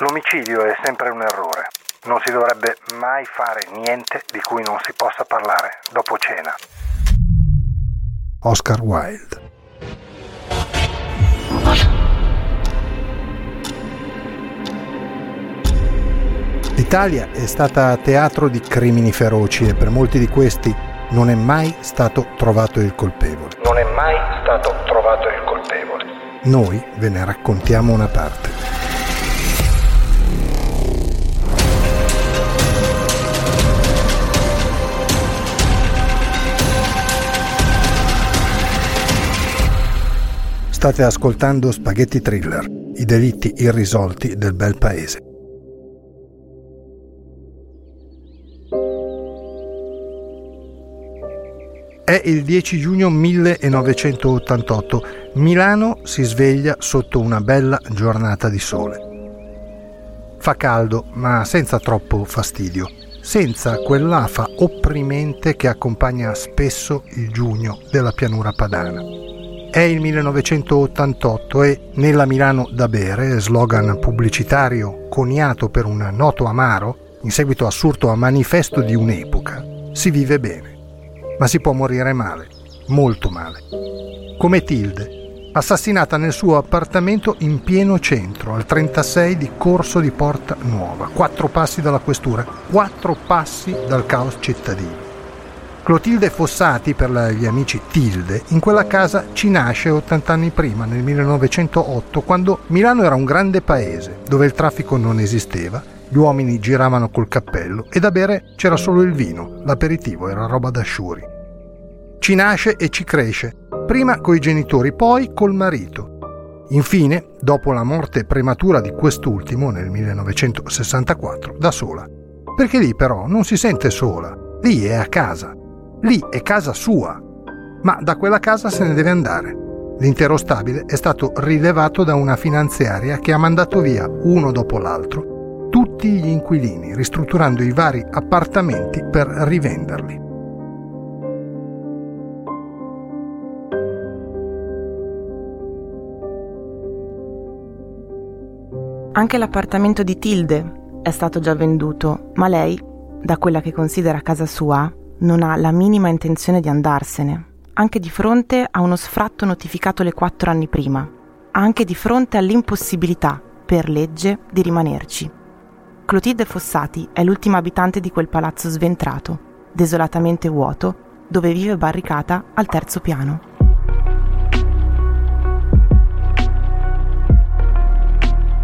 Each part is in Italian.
L'omicidio è sempre un errore. Non si dovrebbe mai fare niente di cui non si possa parlare dopo cena. Oscar Wilde L'Italia è stata teatro di crimini feroci e per molti di questi non è mai stato trovato il colpevole. Non è mai stato trovato il colpevole. Noi ve ne raccontiamo una parte. State ascoltando Spaghetti Thriller, i delitti irrisolti del bel paese. È il 10 giugno 1988. Milano si sveglia sotto una bella giornata di sole. Fa caldo, ma senza troppo fastidio, senza quell'afa opprimente che accompagna spesso il giugno della pianura padana. È il 1988 e nella Milano da bere, slogan pubblicitario coniato per un noto amaro, in seguito assurto a manifesto di un'epoca, si vive bene, ma si può morire male, molto male. Come Tilde, assassinata nel suo appartamento in pieno centro, al 36 di Corso di Porta Nuova, quattro passi dalla questura, quattro passi dal caos cittadino. Clotilde Fossati, per gli amici Tilde, in quella casa ci nasce 80 anni prima, nel 1908, quando Milano era un grande paese, dove il traffico non esisteva, gli uomini giravano col cappello e da bere c'era solo il vino, l'aperitivo era roba da sciuri. Ci nasce e ci cresce, prima coi genitori, poi col marito. Infine, dopo la morte prematura di quest'ultimo nel 1964, da sola. Perché lì però non si sente sola, lì è a casa. Lì è casa sua, ma da quella casa se ne deve andare. L'intero stabile è stato rilevato da una finanziaria che ha mandato via, uno dopo l'altro, tutti gli inquilini, ristrutturando i vari appartamenti per rivenderli. Anche l'appartamento di Tilde è stato già venduto, ma lei, da quella che considera casa sua, non ha la minima intenzione di andarsene, anche di fronte a uno sfratto notificato le quattro anni prima, anche di fronte all'impossibilità, per legge, di rimanerci. Clotilde Fossati è l'ultima abitante di quel palazzo sventrato, desolatamente vuoto, dove vive barricata al terzo piano.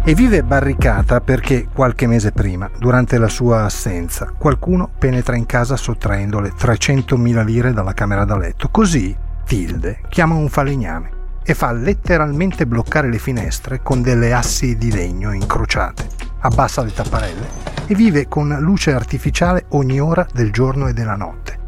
E vive barricata perché qualche mese prima, durante la sua assenza, qualcuno penetra in casa sottraendole 300.000 lire dalla camera da letto. Così Tilde chiama un falegname e fa letteralmente bloccare le finestre con delle assi di legno incrociate, abbassa le tapparelle e vive con luce artificiale ogni ora del giorno e della notte.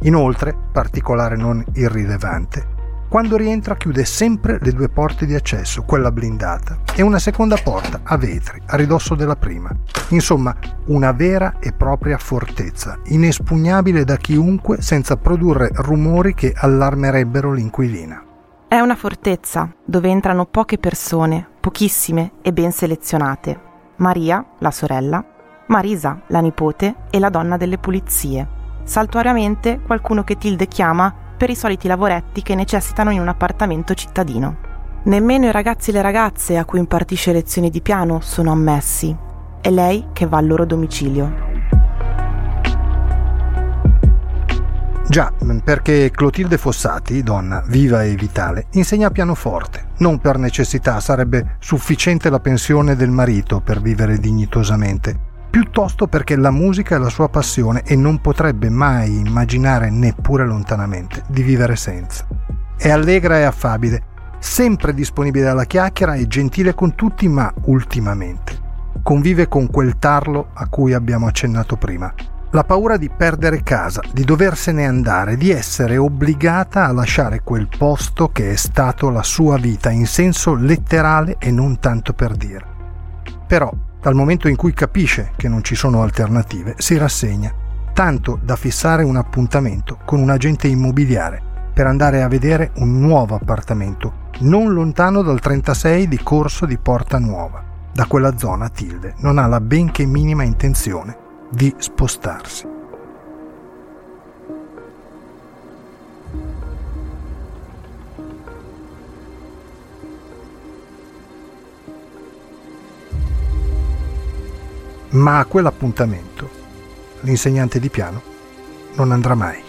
Inoltre, particolare non irrilevante, quando rientra chiude sempre le due porte di accesso, quella blindata, e una seconda porta a vetri, a ridosso della prima. Insomma, una vera e propria fortezza, inespugnabile da chiunque senza produrre rumori che allarmerebbero l'inquilina. È una fortezza dove entrano poche persone, pochissime e ben selezionate. Maria, la sorella, Marisa, la nipote e la donna delle pulizie. Saltuariamente qualcuno che Tilde chiama per i soliti lavoretti che necessitano in un appartamento cittadino. Nemmeno i ragazzi e le ragazze a cui impartisce lezioni di piano sono ammessi. È lei che va al loro domicilio. Già, perché Clotilde Fossati, donna viva e vitale, insegna pianoforte. Non per necessità, sarebbe sufficiente la pensione del marito per vivere dignitosamente piuttosto perché la musica è la sua passione e non potrebbe mai immaginare neppure lontanamente di vivere senza. È allegra e affabile, sempre disponibile alla chiacchiera e gentile con tutti, ma ultimamente convive con quel tarlo a cui abbiamo accennato prima. La paura di perdere casa, di doversene andare, di essere obbligata a lasciare quel posto che è stato la sua vita in senso letterale e non tanto per dire. Però, dal momento in cui capisce che non ci sono alternative, si rassegna, tanto da fissare un appuntamento con un agente immobiliare per andare a vedere un nuovo appartamento non lontano dal 36 di Corso di Porta Nuova. Da quella zona Tilde non ha la benché minima intenzione di spostarsi. Ma a quell'appuntamento l'insegnante di piano non andrà mai.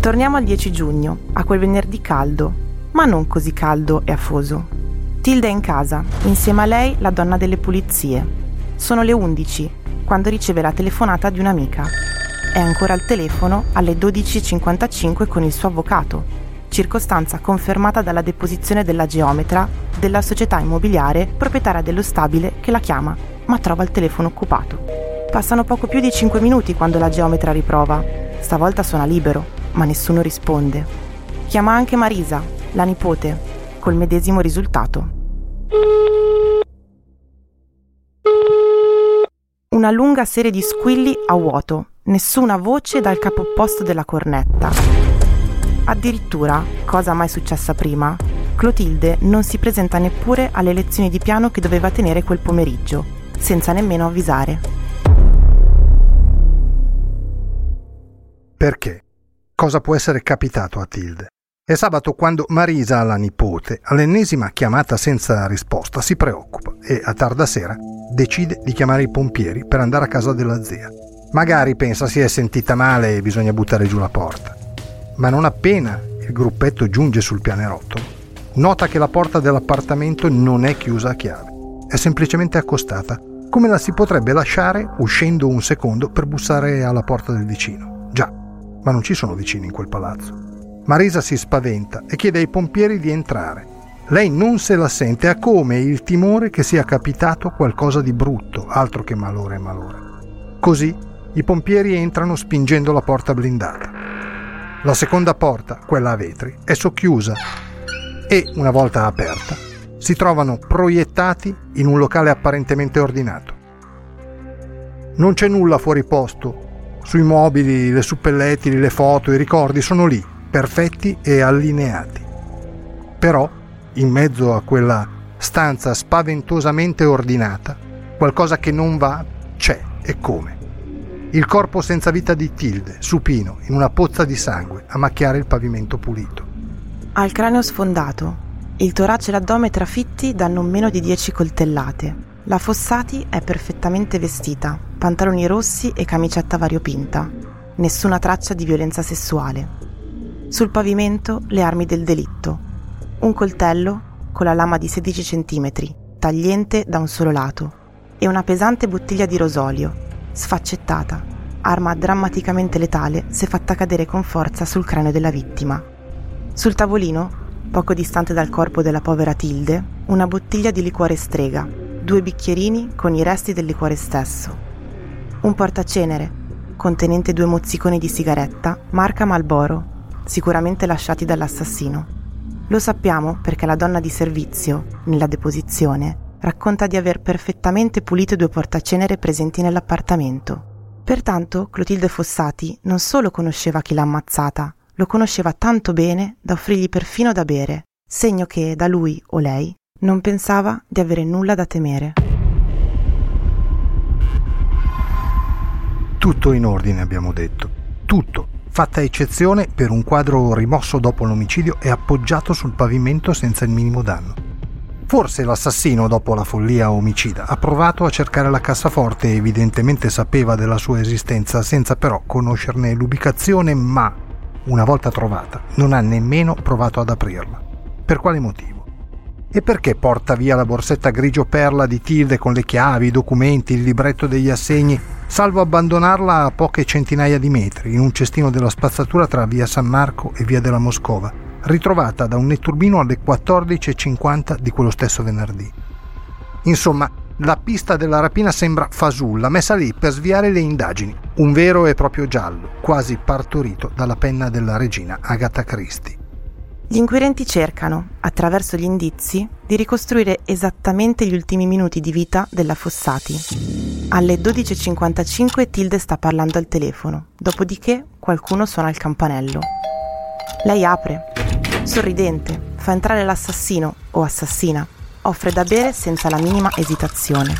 Torniamo al 10 giugno, a quel venerdì caldo, ma non così caldo e afoso. Tilda è in casa, insieme a lei la donna delle pulizie. Sono le 11, quando riceve la telefonata di un'amica. È ancora al telefono alle 12.55 con il suo avvocato, circostanza confermata dalla deposizione della geometra della società immobiliare proprietaria dello stabile che la chiama, ma trova il telefono occupato. Passano poco più di 5 minuti quando la geometra riprova. Stavolta suona libero, ma nessuno risponde. Chiama anche Marisa, la nipote, col medesimo risultato. Una lunga serie di squilli a vuoto, nessuna voce dal capo opposto della cornetta. Addirittura, cosa mai successa prima, Clotilde non si presenta neppure alle lezioni di piano che doveva tenere quel pomeriggio, senza nemmeno avvisare. Perché? cosa può essere capitato a Tilde. È sabato quando Marisa, la nipote, all'ennesima chiamata senza risposta, si preoccupa e a tarda sera decide di chiamare i pompieri per andare a casa della zia. Magari pensa si è sentita male e bisogna buttare giù la porta. Ma non appena il gruppetto giunge sul pianerottolo, nota che la porta dell'appartamento non è chiusa a chiave, è semplicemente accostata, come la si potrebbe lasciare uscendo un secondo per bussare alla porta del vicino. Già, ma non ci sono vicini in quel palazzo. Marisa si spaventa e chiede ai pompieri di entrare. Lei non se la sente, ha come il timore che sia capitato qualcosa di brutto, altro che malore e malore. Così i pompieri entrano spingendo la porta blindata. La seconda porta, quella a vetri, è socchiusa e, una volta aperta, si trovano proiettati in un locale apparentemente ordinato. Non c'è nulla fuori posto sui mobili, le suppellettili, le foto, i ricordi sono lì, perfetti e allineati. Però, in mezzo a quella stanza spaventosamente ordinata, qualcosa che non va c'è e come. Il corpo senza vita di Tilde, supino, in una pozza di sangue, a macchiare il pavimento pulito. Ha il cranio sfondato, il torace e l'addome trafitti da non meno di dieci coltellate. La Fossati è perfettamente vestita, pantaloni rossi e camicetta variopinta. Nessuna traccia di violenza sessuale. Sul pavimento le armi del delitto. Un coltello con la lama di 16 cm, tagliente da un solo lato, e una pesante bottiglia di rosolio, sfaccettata, arma drammaticamente letale se fatta cadere con forza sul cranio della vittima. Sul tavolino, poco distante dal corpo della povera Tilde, una bottiglia di liquore strega, due bicchierini con i resti del liquore stesso, un portacenere contenente due mozziconi di sigaretta marca Malboro, sicuramente lasciati dall'assassino. Lo sappiamo perché la donna di servizio, nella deposizione, racconta di aver perfettamente pulito due portacenere presenti nell'appartamento. Pertanto Clotilde Fossati non solo conosceva chi l'ha ammazzata, lo conosceva tanto bene da offrirgli perfino da bere, segno che da lui o lei non pensava di avere nulla da temere. Tutto in ordine, abbiamo detto. Tutto, fatta eccezione per un quadro rimosso dopo l'omicidio e appoggiato sul pavimento senza il minimo danno. Forse l'assassino, dopo la follia omicida, ha provato a cercare la cassaforte e evidentemente sapeva della sua esistenza senza però conoscerne l'ubicazione, ma, una volta trovata, non ha nemmeno provato ad aprirla. Per quale motivo? E perché porta via la borsetta grigio perla di Tilde con le chiavi, i documenti, il libretto degli assegni salvo abbandonarla a poche centinaia di metri, in un cestino della spazzatura tra via San Marco e via della Moscova, ritrovata da un netturbino alle 14.50 di quello stesso venerdì. Insomma, la pista della rapina sembra fasulla, messa lì per sviare le indagini. Un vero e proprio giallo, quasi partorito dalla penna della regina Agatha Christie. Gli inquirenti cercano, attraverso gli indizi, di ricostruire esattamente gli ultimi minuti di vita della Fossati. Alle 12.55 Tilde sta parlando al telefono, dopodiché qualcuno suona il campanello. Lei apre, sorridente, fa entrare l'assassino o assassina offre da bere senza la minima esitazione.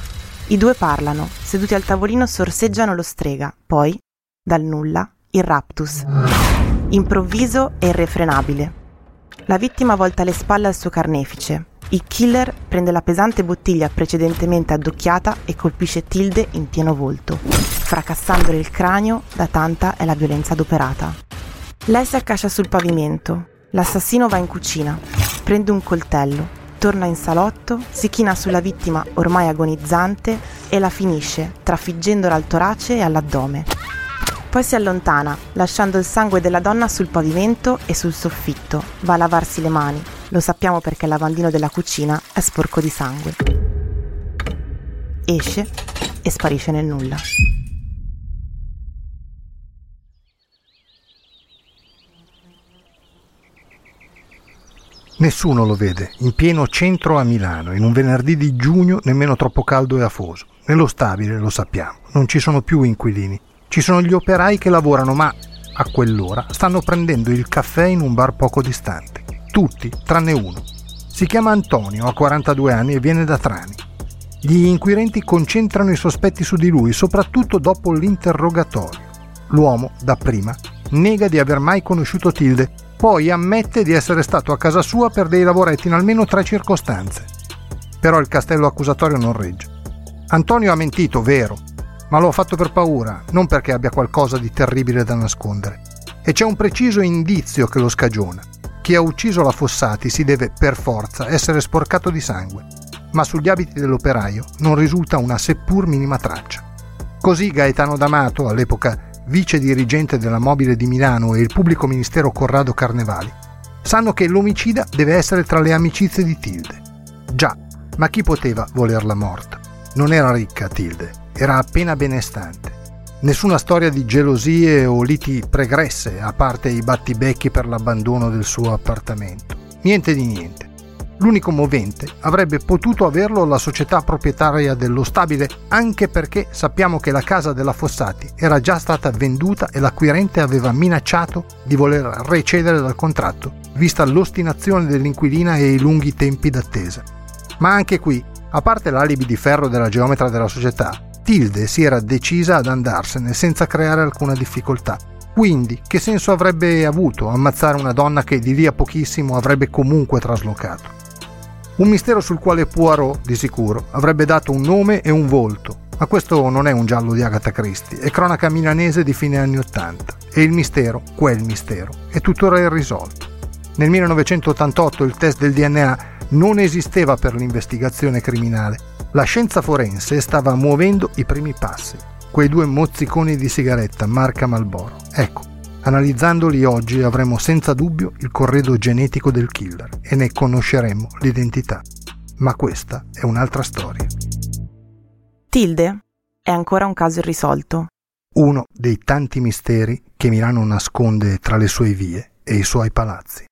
I due parlano, seduti al tavolino sorseggiano lo strega, poi, dal nulla, il raptus. Improvviso e irrefrenabile. La vittima volta le spalle al suo carnefice. Il killer prende la pesante bottiglia precedentemente addocchiata e colpisce Tilde in pieno volto, fracassandole il cranio da tanta è la violenza adoperata. Lei si accascia sul pavimento. L'assassino va in cucina, prende un coltello, torna in salotto, si china sulla vittima ormai agonizzante e la finisce, trafiggendola al torace e all'addome. Poi si allontana, lasciando il sangue della donna sul pavimento e sul soffitto. Va a lavarsi le mani. Lo sappiamo perché il lavandino della cucina è sporco di sangue. Esce e sparisce nel nulla. Nessuno lo vede, in pieno centro a Milano, in un venerdì di giugno nemmeno troppo caldo e afoso. Nello stabile, lo sappiamo, non ci sono più inquilini. Ci sono gli operai che lavorano, ma a quell'ora stanno prendendo il caffè in un bar poco distante. Tutti, tranne uno. Si chiama Antonio, ha 42 anni e viene da Trani. Gli inquirenti concentrano i sospetti su di lui, soprattutto dopo l'interrogatorio. L'uomo, dapprima, nega di aver mai conosciuto Tilde poi ammette di essere stato a casa sua per dei lavoretti in almeno tre circostanze. Però il castello accusatorio non regge. Antonio ha mentito, vero, ma lo ha fatto per paura, non perché abbia qualcosa di terribile da nascondere. E c'è un preciso indizio che lo scagiona. Chi ha ucciso la Fossati si deve per forza essere sporcato di sangue, ma sugli abiti dell'operaio non risulta una seppur minima traccia. Così Gaetano D'Amato, all'epoca vice dirigente della Mobile di Milano, e il pubblico ministero Corrado Carnevali, sanno che l'omicida deve essere tra le amicizie di Tilde. Già, ma chi poteva volerla morta? Non era ricca Tilde, era appena benestante. Nessuna storia di gelosie o liti pregresse, a parte i battibecchi per l'abbandono del suo appartamento. Niente di niente. L'unico movente avrebbe potuto averlo la società proprietaria dello stabile, anche perché sappiamo che la casa della Fossati era già stata venduta e l'acquirente aveva minacciato di voler recedere dal contratto, vista l'ostinazione dell'inquilina e i lunghi tempi d'attesa. Ma anche qui, a parte l'alibi di ferro della geometra della società, Tilde si era decisa ad andarsene senza creare alcuna difficoltà. Quindi, che senso avrebbe avuto ammazzare una donna che di lì a pochissimo avrebbe comunque traslocato? Un mistero sul quale Poirot, di sicuro, avrebbe dato un nome e un volto. Ma questo non è un giallo di Agatha Christie, è cronaca milanese di fine anni Ottanta. E il mistero, quel mistero, è tuttora irrisolto. Nel 1988 il test del DNA non esisteva per l'investigazione criminale. La scienza forense stava muovendo i primi passi. Quei due mozziconi di sigaretta marca Malboro. Ecco, Analizzandoli oggi avremo senza dubbio il corredo genetico del killer e ne conosceremo l'identità. Ma questa è un'altra storia. Tilde è ancora un caso irrisolto. Uno dei tanti misteri che Milano nasconde tra le sue vie e i suoi palazzi.